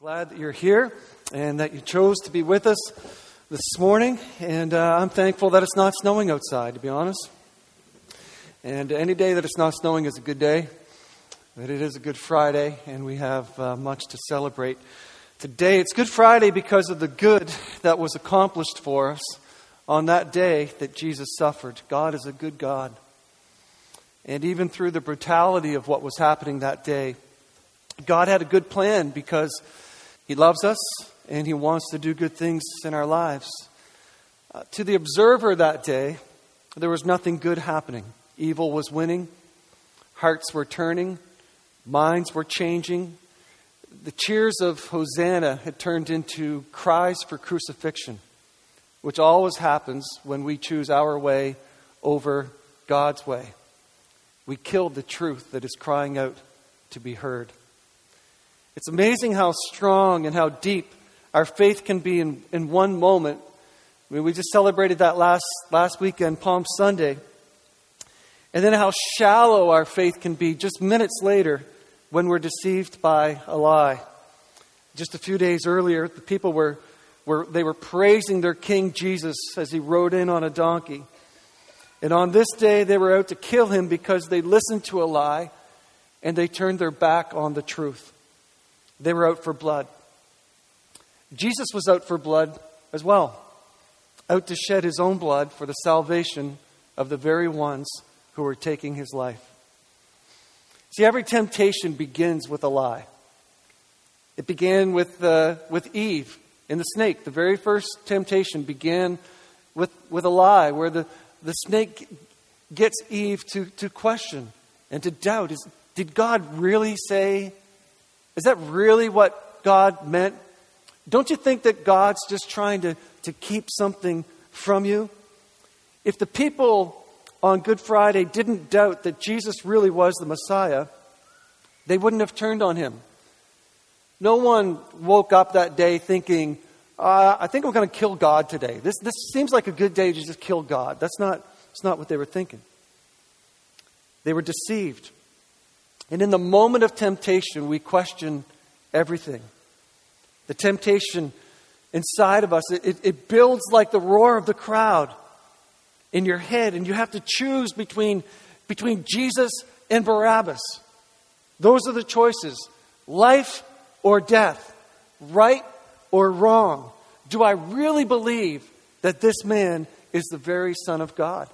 Glad that you're here and that you chose to be with us this morning. And uh, I'm thankful that it's not snowing outside, to be honest. And any day that it's not snowing is a good day. That it is a Good Friday, and we have uh, much to celebrate today. It's Good Friday because of the good that was accomplished for us on that day that Jesus suffered. God is a good God. And even through the brutality of what was happening that day, God had a good plan because he loves us and He wants to do good things in our lives. Uh, to the observer that day, there was nothing good happening. Evil was winning, hearts were turning, minds were changing. The cheers of Hosanna had turned into cries for crucifixion, which always happens when we choose our way over God's way. We killed the truth that is crying out to be heard. It's amazing how strong and how deep our faith can be in, in one moment. I mean, we just celebrated that last, last weekend, Palm Sunday. And then how shallow our faith can be just minutes later when we're deceived by a lie. Just a few days earlier, the people were, were, they were praising their King Jesus as he rode in on a donkey. And on this day, they were out to kill him because they listened to a lie and they turned their back on the truth. They were out for blood. Jesus was out for blood as well, out to shed his own blood for the salvation of the very ones who were taking his life. See, every temptation begins with a lie. It began with, uh, with Eve and the snake. The very first temptation began with, with a lie, where the, the snake gets Eve to, to question and to doubt is, did God really say is that really what God meant? Don't you think that God's just trying to, to keep something from you? If the people on Good Friday didn't doubt that Jesus really was the Messiah, they wouldn't have turned on him. No one woke up that day thinking, uh, I think I'm going to kill God today. This, this seems like a good day to just kill God. That's not, that's not what they were thinking. They were deceived. And in the moment of temptation, we question everything. The temptation inside of us, it, it builds like the roar of the crowd in your head, and you have to choose between, between Jesus and Barabbas. Those are the choices life or death, right or wrong. Do I really believe that this man is the very Son of God?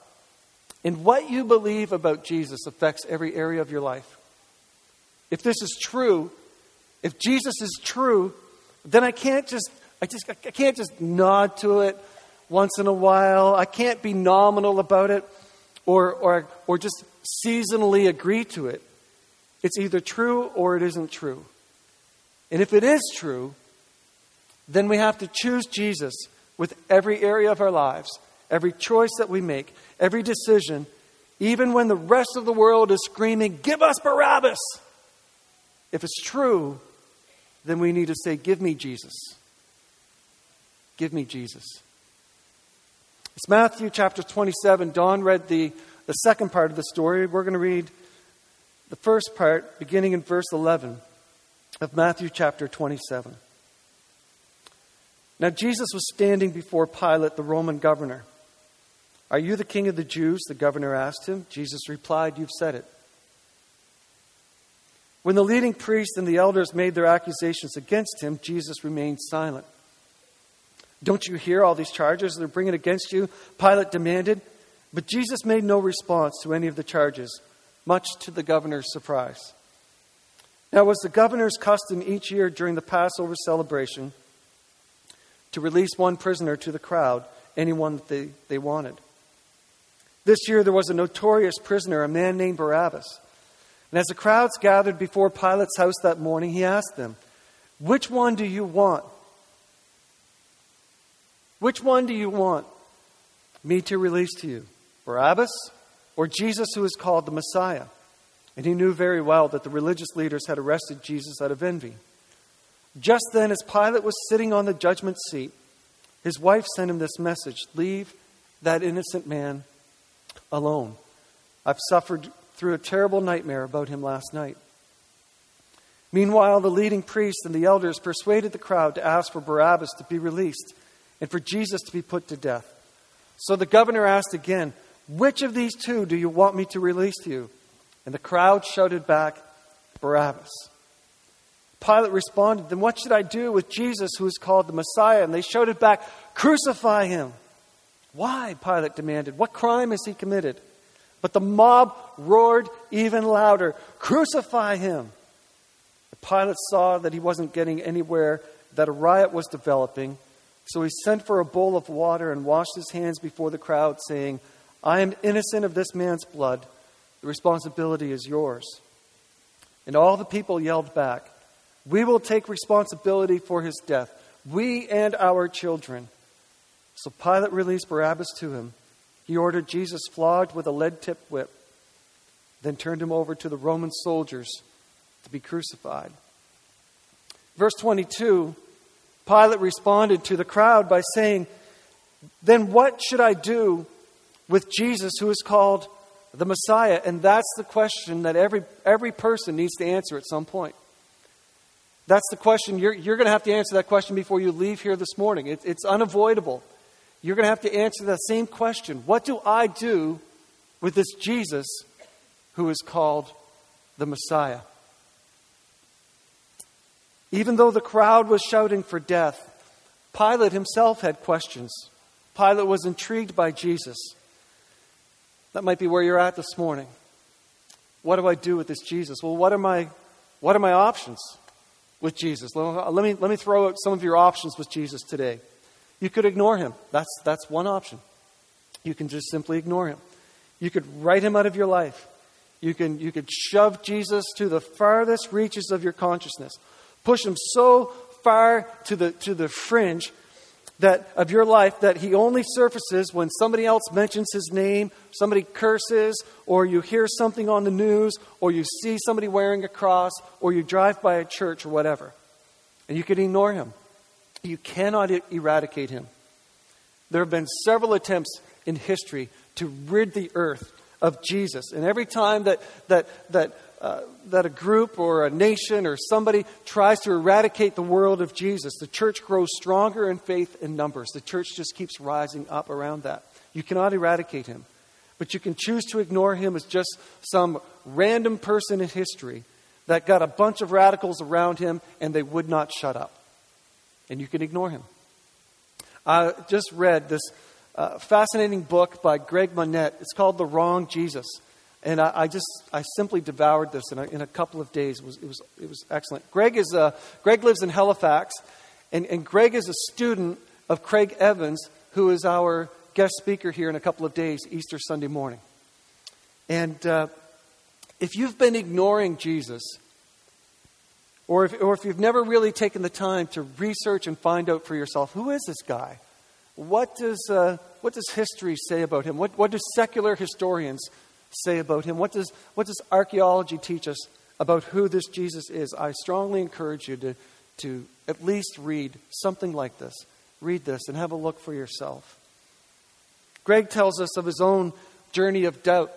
And what you believe about Jesus affects every area of your life. If this is true, if Jesus is true, then I can't just I just I can't just nod to it once in a while. I can't be nominal about it or or or just seasonally agree to it. It's either true or it isn't true. And if it is true, then we have to choose Jesus with every area of our lives, every choice that we make, every decision, even when the rest of the world is screaming, Give us Barabbas! If it's true, then we need to say, Give me Jesus. Give me Jesus. It's Matthew chapter 27. Don read the, the second part of the story. We're going to read the first part, beginning in verse 11 of Matthew chapter 27. Now, Jesus was standing before Pilate, the Roman governor. Are you the king of the Jews? The governor asked him. Jesus replied, You've said it. When the leading priests and the elders made their accusations against him, Jesus remained silent. Don't you hear all these charges they're bringing against you? Pilate demanded. But Jesus made no response to any of the charges, much to the governor's surprise. Now, it was the governor's custom each year during the Passover celebration to release one prisoner to the crowd, anyone that they, they wanted. This year, there was a notorious prisoner, a man named Barabbas. And as the crowds gathered before Pilate's house that morning, he asked them, Which one do you want? Which one do you want me to release to you? Barabbas or Jesus, who is called the Messiah? And he knew very well that the religious leaders had arrested Jesus out of envy. Just then, as Pilate was sitting on the judgment seat, his wife sent him this message Leave that innocent man alone. I've suffered through a terrible nightmare about him last night. Meanwhile, the leading priests and the elders persuaded the crowd to ask for Barabbas to be released and for Jesus to be put to death. So the governor asked again, Which of these two do you want me to release to you? And the crowd shouted back, Barabbas. Pilate responded, Then what should I do with Jesus who is called the Messiah? And they shouted back, Crucify him. Why? Pilate demanded. What crime has he committed? But the mob roared even louder, Crucify him. Pilate saw that he wasn't getting anywhere, that a riot was developing. So he sent for a bowl of water and washed his hands before the crowd, saying, I am innocent of this man's blood. The responsibility is yours. And all the people yelled back, We will take responsibility for his death, we and our children. So Pilate released Barabbas to him. He ordered Jesus flogged with a lead tipped whip, then turned him over to the Roman soldiers to be crucified. Verse 22 Pilate responded to the crowd by saying, Then what should I do with Jesus who is called the Messiah? And that's the question that every, every person needs to answer at some point. That's the question. You're, you're going to have to answer that question before you leave here this morning. It, it's unavoidable. You're going to have to answer that same question What do I do with this Jesus who is called the Messiah? Even though the crowd was shouting for death, Pilate himself had questions. Pilate was intrigued by Jesus. That might be where you're at this morning. What do I do with this Jesus? Well, what are my, what are my options with Jesus? Let me, let me throw out some of your options with Jesus today. You could ignore him. That's, that's one option. You can just simply ignore him. You could write him out of your life. You, can, you could shove Jesus to the farthest reaches of your consciousness push him so far to the, to the fringe that of your life that he only surfaces when somebody else mentions his name, somebody curses, or you hear something on the news, or you see somebody wearing a cross, or you drive by a church or whatever. And you can ignore him. You cannot eradicate him. There have been several attempts in history to rid the earth of Jesus. And every time that, that, that uh, that a group or a nation or somebody tries to eradicate the world of Jesus, the church grows stronger in faith and numbers. The church just keeps rising up around that. You cannot eradicate him, but you can choose to ignore him as just some random person in history that got a bunch of radicals around him and they would not shut up. And you can ignore him. I just read this uh, fascinating book by Greg Monette. It's called The Wrong Jesus. And I, I, just, I simply devoured this in a, in a couple of days. It was, it was, it was excellent. Greg, is a, Greg lives in Halifax, and, and Greg is a student of Craig Evans, who is our guest speaker here in a couple of days, Easter Sunday morning. And uh, if you've been ignoring Jesus, or if, or if you've never really taken the time to research and find out for yourself, who is this guy? What does, uh, what does history say about him? What, what do secular historians say about him? What does, what does archaeology teach us about who this Jesus is? I strongly encourage you to, to at least read something like this. Read this and have a look for yourself. Greg tells us of his own journey of doubt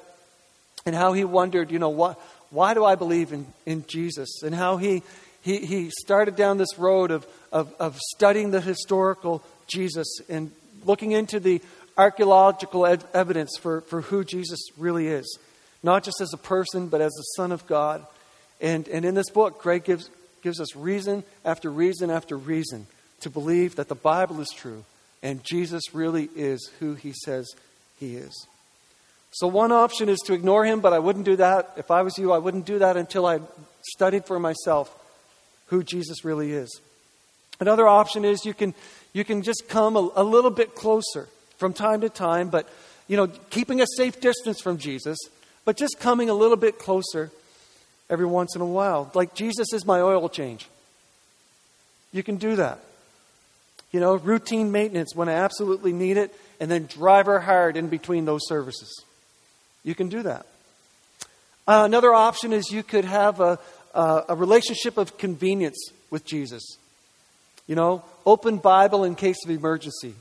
and how he wondered, you know, what, why do I believe in, in Jesus? And how he, he, he started down this road of, of, of studying the historical Jesus and looking into the archaeological ed- evidence for, for who Jesus really is, not just as a person, but as the Son of God. And, and in this book, Greg gives, gives us reason after reason after reason to believe that the Bible is true and Jesus really is who he says he is. So, one option is to ignore him, but I wouldn't do that. If I was you, I wouldn't do that until I studied for myself who Jesus really is. Another option is you can, you can just come a, a little bit closer from time to time, but, you know, keeping a safe distance from Jesus, but just coming a little bit closer every once in a while. Like, Jesus is my oil change. You can do that. You know, routine maintenance when I absolutely need it, and then drive her hard in between those services. You can do that. Uh, another option is you could have a, a, a relationship of convenience with Jesus. You know, open Bible in case of emergency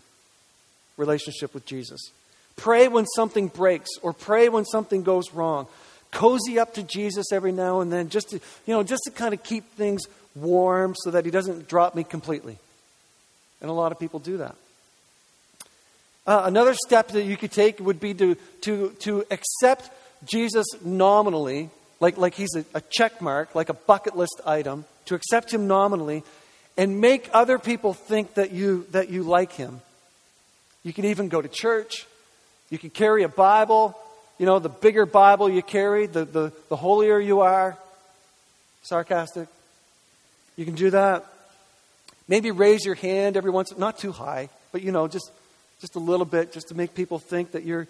relationship with Jesus. Pray when something breaks or pray when something goes wrong. cozy up to Jesus every now and then, just to, you know, just to kind of keep things warm so that he doesn't drop me completely. And a lot of people do that. Uh, another step that you could take would be to, to, to accept Jesus nominally, like, like he's a, a check mark, like a bucket list item, to accept him nominally and make other people think that you, that you like him. You can even go to church. You can carry a Bible. You know, the bigger Bible you carry, the, the, the holier you are. Sarcastic. You can do that. Maybe raise your hand every once, not too high, but you know, just, just a little bit, just to make people think that you're,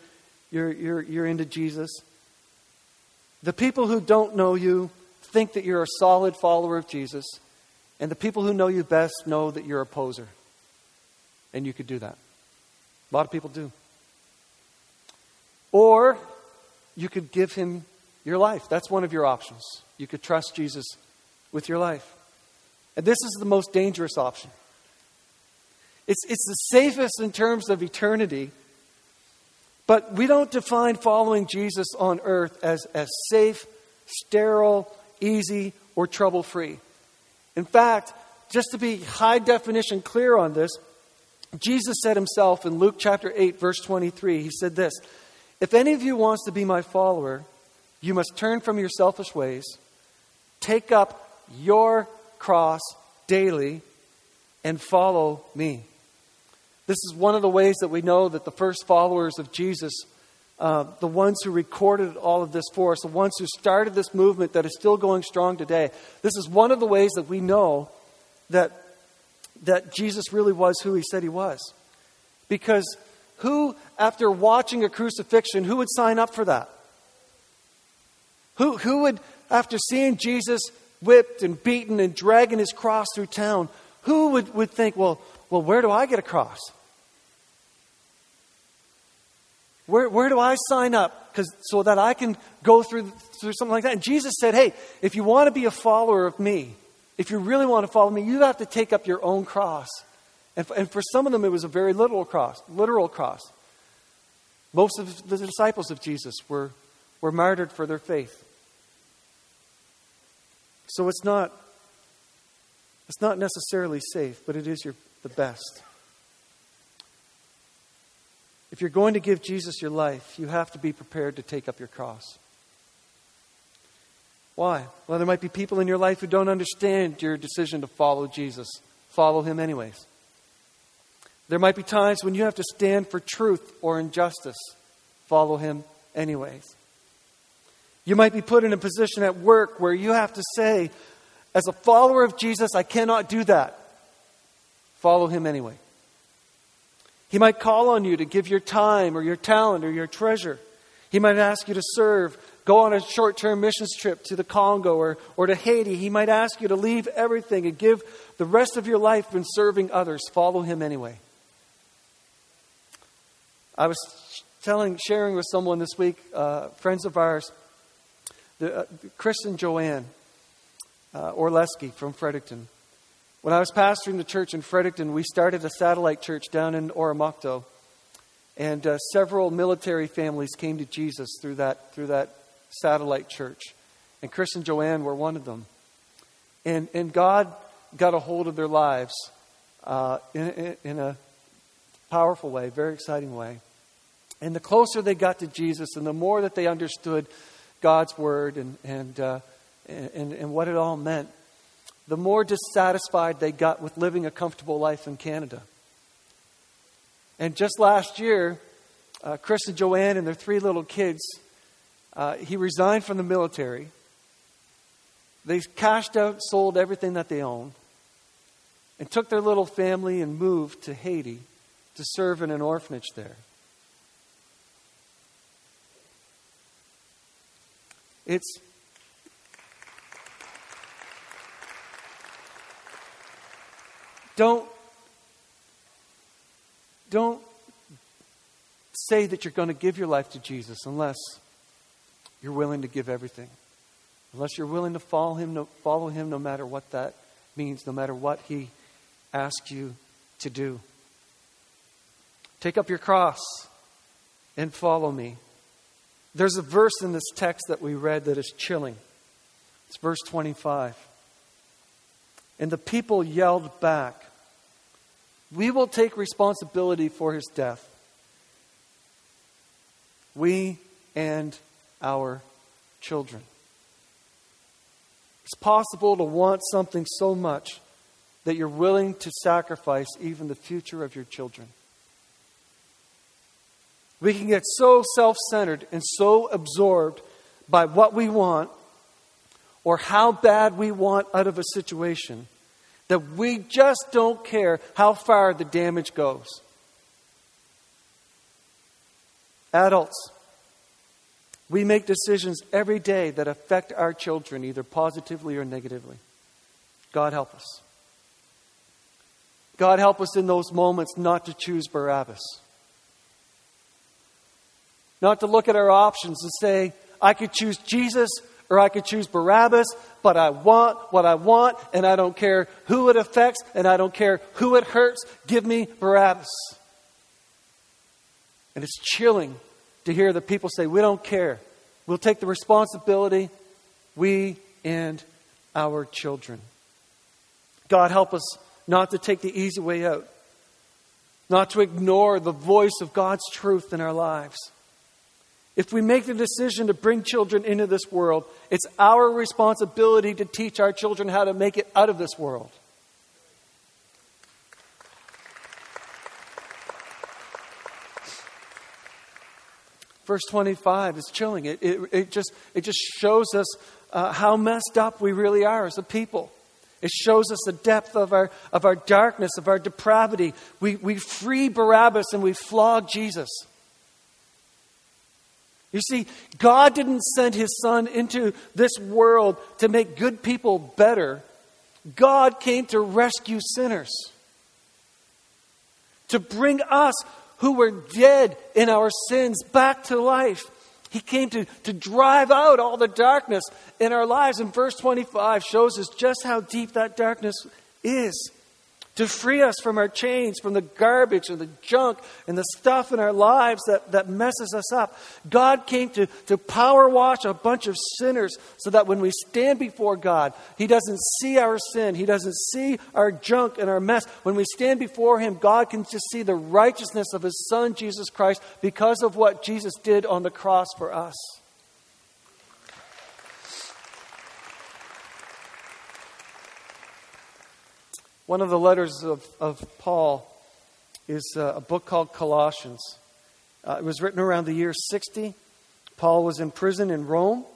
you're, you're, you're into Jesus. The people who don't know you think that you're a solid follower of Jesus, and the people who know you best know that you're a poser. And you could do that. A lot of people do. Or you could give him your life. That's one of your options. You could trust Jesus with your life. And this is the most dangerous option. It's, it's the safest in terms of eternity, but we don't define following Jesus on earth as, as safe, sterile, easy, or trouble free. In fact, just to be high definition clear on this, Jesus said himself in Luke chapter 8, verse 23, he said this If any of you wants to be my follower, you must turn from your selfish ways, take up your cross daily, and follow me. This is one of the ways that we know that the first followers of Jesus, uh, the ones who recorded all of this for us, the ones who started this movement that is still going strong today, this is one of the ways that we know that that Jesus really was who he said he was. Because who, after watching a crucifixion, who would sign up for that? Who, who would, after seeing Jesus whipped and beaten and dragging his cross through town, who would, would think, well, well, where do I get a cross? Where, where do I sign up Cause, so that I can go through, through something like that? And Jesus said, hey, if you want to be a follower of me, if you really want to follow me, you have to take up your own cross. And for, and for some of them, it was a very literal cross, literal cross. Most of the disciples of Jesus were, were martyred for their faith. So it's not, it's not necessarily safe, but it is your, the best. If you're going to give Jesus your life, you have to be prepared to take up your cross. Why? Well, there might be people in your life who don't understand your decision to follow Jesus. Follow him anyways. There might be times when you have to stand for truth or injustice. Follow him anyways. You might be put in a position at work where you have to say, as a follower of Jesus, I cannot do that. Follow him anyway. He might call on you to give your time or your talent or your treasure. He might ask you to serve go on a short term missions trip to the Congo or, or to Haiti, he might ask you to leave everything and give the rest of your life in serving others. Follow him anyway. I was telling, sharing with someone this week, uh, friends of ours, the, uh, Chris and Joanne uh, Orleski from Fredericton. When I was pastoring the church in Fredericton, we started a satellite church down in Oromocto. And uh, several military families came to Jesus through that, through that satellite church. And Chris and Joanne were one of them. And, and God got a hold of their lives uh, in, in a powerful way, very exciting way. And the closer they got to Jesus and the more that they understood God's word and, and, uh, and, and what it all meant, the more dissatisfied they got with living a comfortable life in Canada. And just last year, uh, Chris and Joanne and their three little kids uh, he resigned from the military. They cashed out, sold everything that they owned, and took their little family and moved to Haiti to serve in an orphanage there. It's don't don't say that you're going to give your life to Jesus unless you're willing to give everything. Unless you're willing to follow him, no, follow him no matter what that means, no matter what he asks you to do. Take up your cross and follow me. There's a verse in this text that we read that is chilling. It's verse 25. And the people yelled back, We will take responsibility for his death. We and our children. It's possible to want something so much that you're willing to sacrifice even the future of your children. We can get so self centered and so absorbed by what we want or how bad we want out of a situation that we just don't care how far the damage goes. Adults, we make decisions every day that affect our children, either positively or negatively. God help us. God help us in those moments not to choose Barabbas. Not to look at our options and say, I could choose Jesus or I could choose Barabbas, but I want what I want, and I don't care who it affects, and I don't care who it hurts. Give me Barabbas. And it's chilling to hear the people say, We don't care. We'll take the responsibility, we and our children. God, help us not to take the easy way out, not to ignore the voice of God's truth in our lives. If we make the decision to bring children into this world, it's our responsibility to teach our children how to make it out of this world. Verse 25 is chilling. It, it, it just, it just shows us uh, how messed up we really are as a people. It shows us the depth of our, of our darkness, of our depravity. We, we free Barabbas and we flog Jesus. You see, God didn't send his son into this world to make good people better. God came to rescue sinners, to bring us who were dead in our sins back to life. He came to, to drive out all the darkness in our lives. And verse 25 shows us just how deep that darkness is to free us from our chains, from the garbage and the junk and the stuff in our lives that, that messes us up. God came to, to power wash a bunch of sinners so that when we stand before God, He doesn't see our sin, He doesn't see our junk and our mess. When we stand before Him, God can just see the righteousness of His Son, Jesus Christ, because of what Jesus did on the cross for us. One of the letters of, of Paul is uh, a book called Colossians. Uh, it was written around the year 60. Paul was in prison in Rome.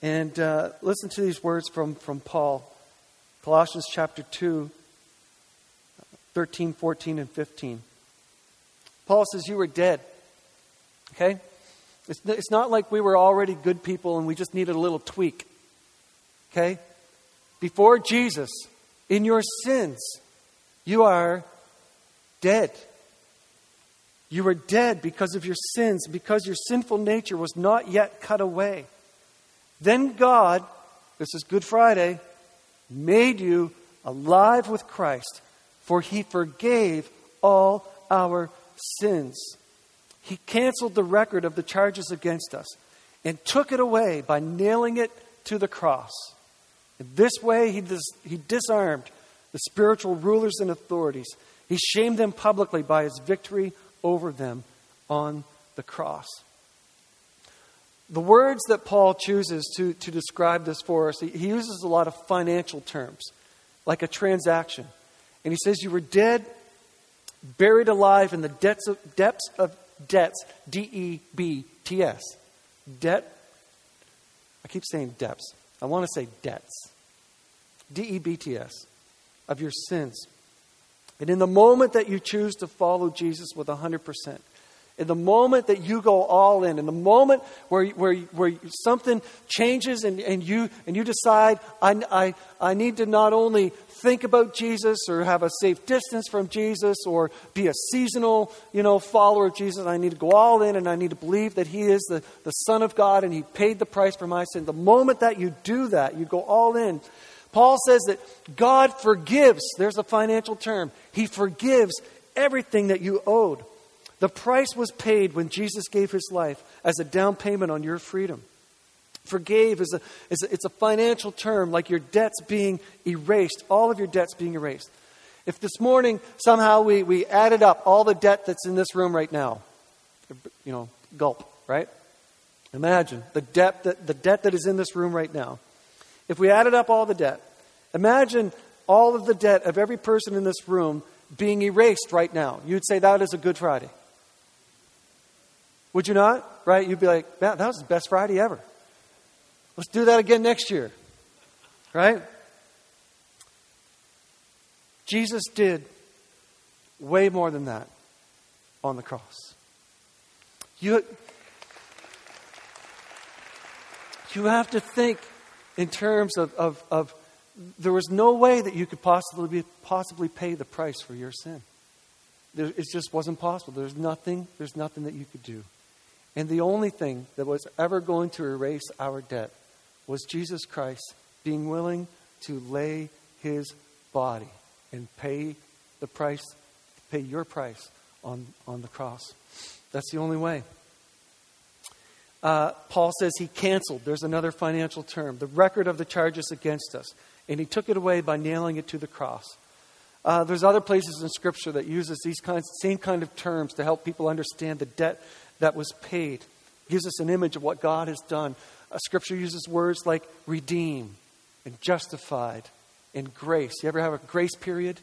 And uh, listen to these words from, from Paul Colossians chapter 2, 13, 14, and 15. Paul says, You were dead. Okay? It's, it's not like we were already good people and we just needed a little tweak. Okay? Before Jesus, in your sins, you are dead. You were dead because of your sins, because your sinful nature was not yet cut away. Then God, this is Good Friday, made you alive with Christ, for he forgave all our sins. He canceled the record of the charges against us and took it away by nailing it to the cross. In this way, he, dis- he disarmed the spiritual rulers and authorities. He shamed them publicly by his victory over them on the cross. The words that Paul chooses to, to describe this for us, he, he uses a lot of financial terms, like a transaction. And he says, You were dead, buried alive in the depths of, depths of debts, D E B T S. Debt. I keep saying depths. I want to say debts. D E B T S. Of your sins. And in the moment that you choose to follow Jesus with 100%, in the moment that you go all in, in the moment where, where, where something changes and, and, you, and you decide, I, I, I need to not only think about Jesus or have a safe distance from Jesus or be a seasonal, you know, follower of Jesus. I need to go all in and I need to believe that He is the, the Son of God and He paid the price for my sin. The moment that you do that, you go all in. Paul says that God forgives. There's a financial term. He forgives everything that you owed. The price was paid when Jesus gave his life as a down payment on your freedom. Forgave is a, is a, it's a financial term, like your debts being erased, all of your debts being erased. If this morning somehow we, we added up all the debt that's in this room right now, you know, gulp, right? Imagine the debt that, the debt that is in this room right now. If we added up all the debt, imagine all of the debt of every person in this room being erased right now. You'd say that is a Good Friday. Would you not? Right? You'd be like, that, that was the best Friday ever. Let's do that again next year. Right? Jesus did way more than that on the cross. You, you have to think in terms of, of, of there was no way that you could possibly, be, possibly pay the price for your sin. There, it just wasn't possible. There's nothing, there's nothing that you could do. And the only thing that was ever going to erase our debt was Jesus Christ being willing to lay his body and pay the price, pay your price on, on the cross. That's the only way. Uh, Paul says he canceled, there's another financial term, the record of the charges against us, and he took it away by nailing it to the cross. Uh, there's other places in Scripture that uses these kinds, same kind of terms to help people understand the debt that was paid. Gives us an image of what God has done. Scripture uses words like redeem and justified and grace. You ever have a grace period?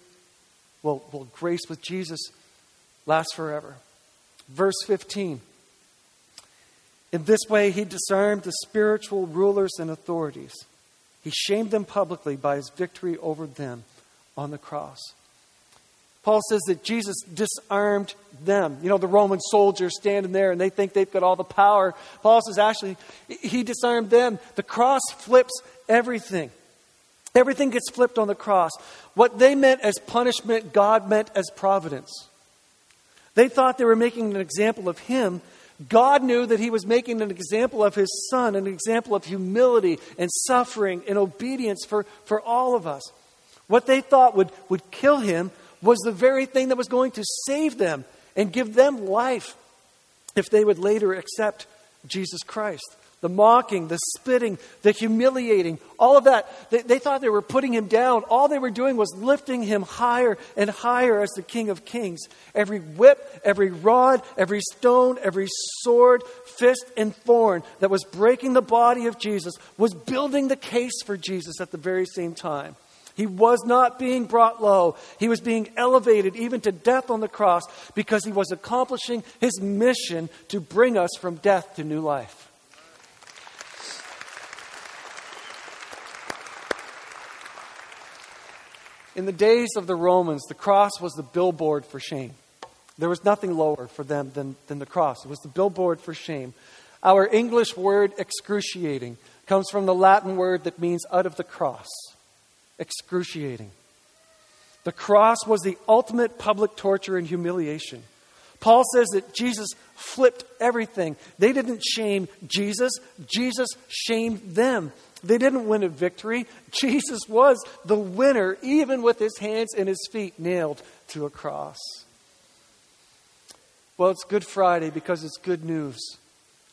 Well, well, grace with Jesus lasts forever. Verse 15. In this way, he disarmed the spiritual rulers and authorities. He shamed them publicly by his victory over them on the cross. Paul says that Jesus disarmed them. You know, the Roman soldiers standing there and they think they've got all the power. Paul says actually, he disarmed them. The cross flips everything. Everything gets flipped on the cross. What they meant as punishment, God meant as providence. They thought they were making an example of Him. God knew that He was making an example of His Son, an example of humility and suffering and obedience for, for all of us. What they thought would, would kill Him was the very thing that was going to save them and give them life if they would later accept Jesus Christ the mocking, the spitting, the humiliating, all of that. They, they, thought they were putting him down. All they were doing was lifting him higher and higher as the King of Kings. Every whip, every rod, every stone, every sword, fist, and thorn that was breaking the body of Jesus was building the case for Jesus at the very same time. He was not being brought low. He was being elevated even to death on the cross because he was accomplishing his mission to bring us from death to new life. In the days of the Romans, the cross was the billboard for shame. There was nothing lower for them than, than the cross. It was the billboard for shame. Our English word excruciating comes from the Latin word that means out of the cross. Excruciating. The cross was the ultimate public torture and humiliation. Paul says that Jesus flipped everything. They didn't shame Jesus, Jesus shamed them. They didn't win a victory. Jesus was the winner, even with his hands and his feet nailed to a cross. Well, it's Good Friday because it's good news.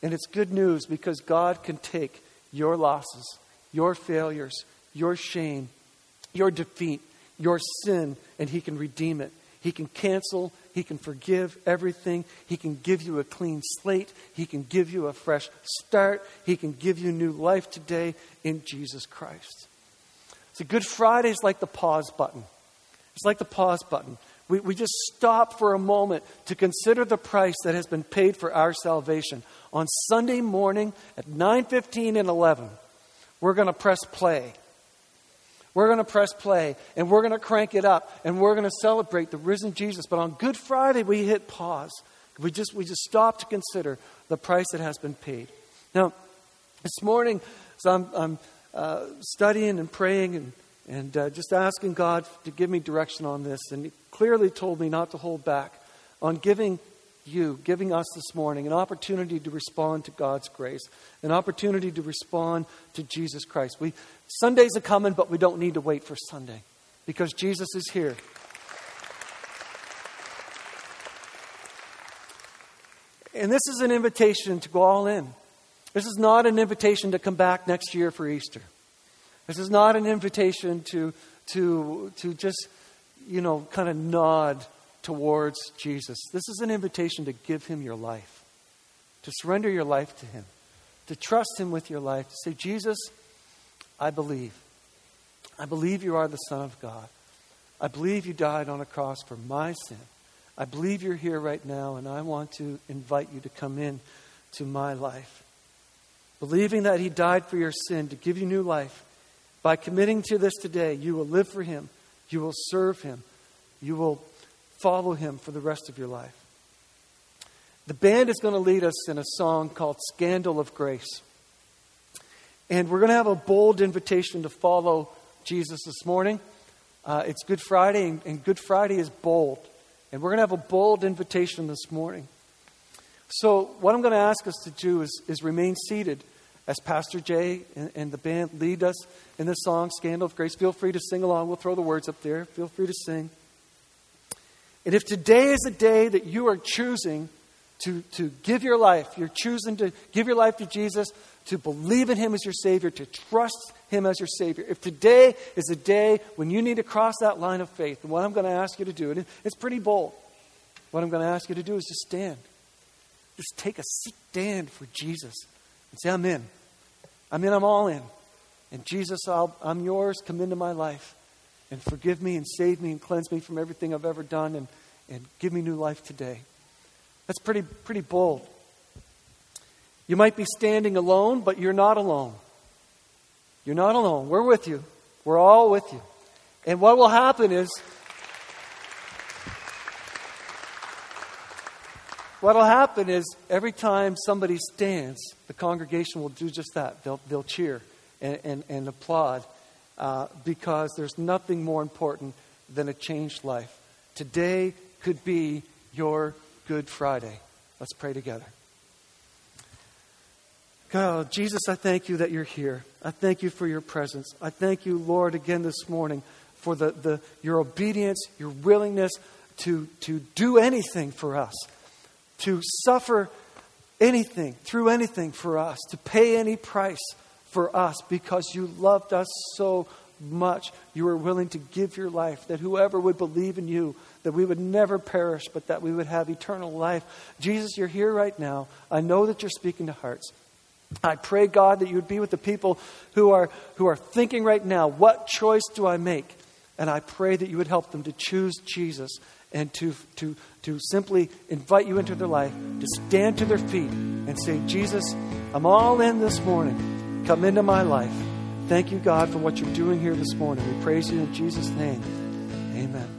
And it's good news because God can take your losses, your failures, your shame, your defeat, your sin, and He can redeem it. He can cancel he can forgive everything. He can give you a clean slate. He can give you a fresh start. He can give you new life today in Jesus Christ. So, Good Friday is like the pause button. It's like the pause button. We, we just stop for a moment to consider the price that has been paid for our salvation. On Sunday morning at 9:15 and 11, we're going to press play we're going to press play and we're going to crank it up and we're going to celebrate the risen Jesus. But on Good Friday, we hit pause. We just, we just stop to consider the price that has been paid. Now, this morning, so I'm, I'm uh, studying and praying and, and uh, just asking God to give me direction on this. And He clearly told me not to hold back on giving you, giving us this morning an opportunity to respond to God's grace, an opportunity to respond to Jesus Christ. We, Sundays are coming, but we don't need to wait for Sunday because Jesus is here. And this is an invitation to go all in. This is not an invitation to come back next year for Easter. This is not an invitation to, to, to just, you know, kind of nod towards Jesus. This is an invitation to give him your life, to surrender your life to him, to trust him with your life, to say, Jesus, I believe. I believe you are the Son of God. I believe you died on a cross for my sin. I believe you're here right now, and I want to invite you to come in to my life. Believing that He died for your sin to give you new life. By committing to this today, you will live for Him, you will serve Him, you will follow Him for the rest of your life. The band is going to lead us in a song called Scandal of Grace. And we're going to have a bold invitation to follow Jesus this morning. Uh, it's Good Friday, and, and Good Friday is bold. And we're going to have a bold invitation this morning. So, what I'm going to ask us to do is, is remain seated as Pastor Jay and, and, the band lead us in this song, Scandal of Grace. Feel free to sing along. We'll throw the words up there. Feel free to sing. And if today is a day that you are choosing to, to give your life, you're choosing to give your life to Jesus, to believe in Him as your Savior, to trust Him as your Savior. If today is a day when you need to cross that line of faith, and what I'm going to ask you to do, and it's pretty bold, what I'm going to ask you to do is just stand. Just take a stand for Jesus and say, I'm in. I'm in, I'm all in. And Jesus, i am yours. Come into my life and forgive me and save me and cleanse me from everything I've ever done and, and give me new life today. That's pretty, pretty bold. You might be standing alone, but you're not alone. You're not alone. We're with you. We're all with you. And what will happen is, what will happen is every time somebody stands, the congregation will do just that. They'll, they'll cheer and, and, and applaud uh, because there's nothing more important than a changed life. Today could be your Good Friday. Let's pray together. God, Jesus, I thank you that you're here. I thank you for your presence. I thank you, Lord, again this morning for the, the, your obedience, your willingness to, to do anything for us, to suffer anything, through anything for us, to pay any price for us because you loved us so much. You were willing to give your life, that whoever would believe in you, that we would never perish, but that we would have eternal life. Jesus, you're here right now. I know that you're speaking to hearts. I pray, God, that you would be with the people who are, who are thinking right now, what choice do I make? And I pray that you would help them to choose Jesus and to, to, to simply invite you into their life, to stand to their feet and say, Jesus, I'm all in this morning. Come into my life. Thank you, God, for what you're doing here this morning. We praise you in Jesus' name. Amen.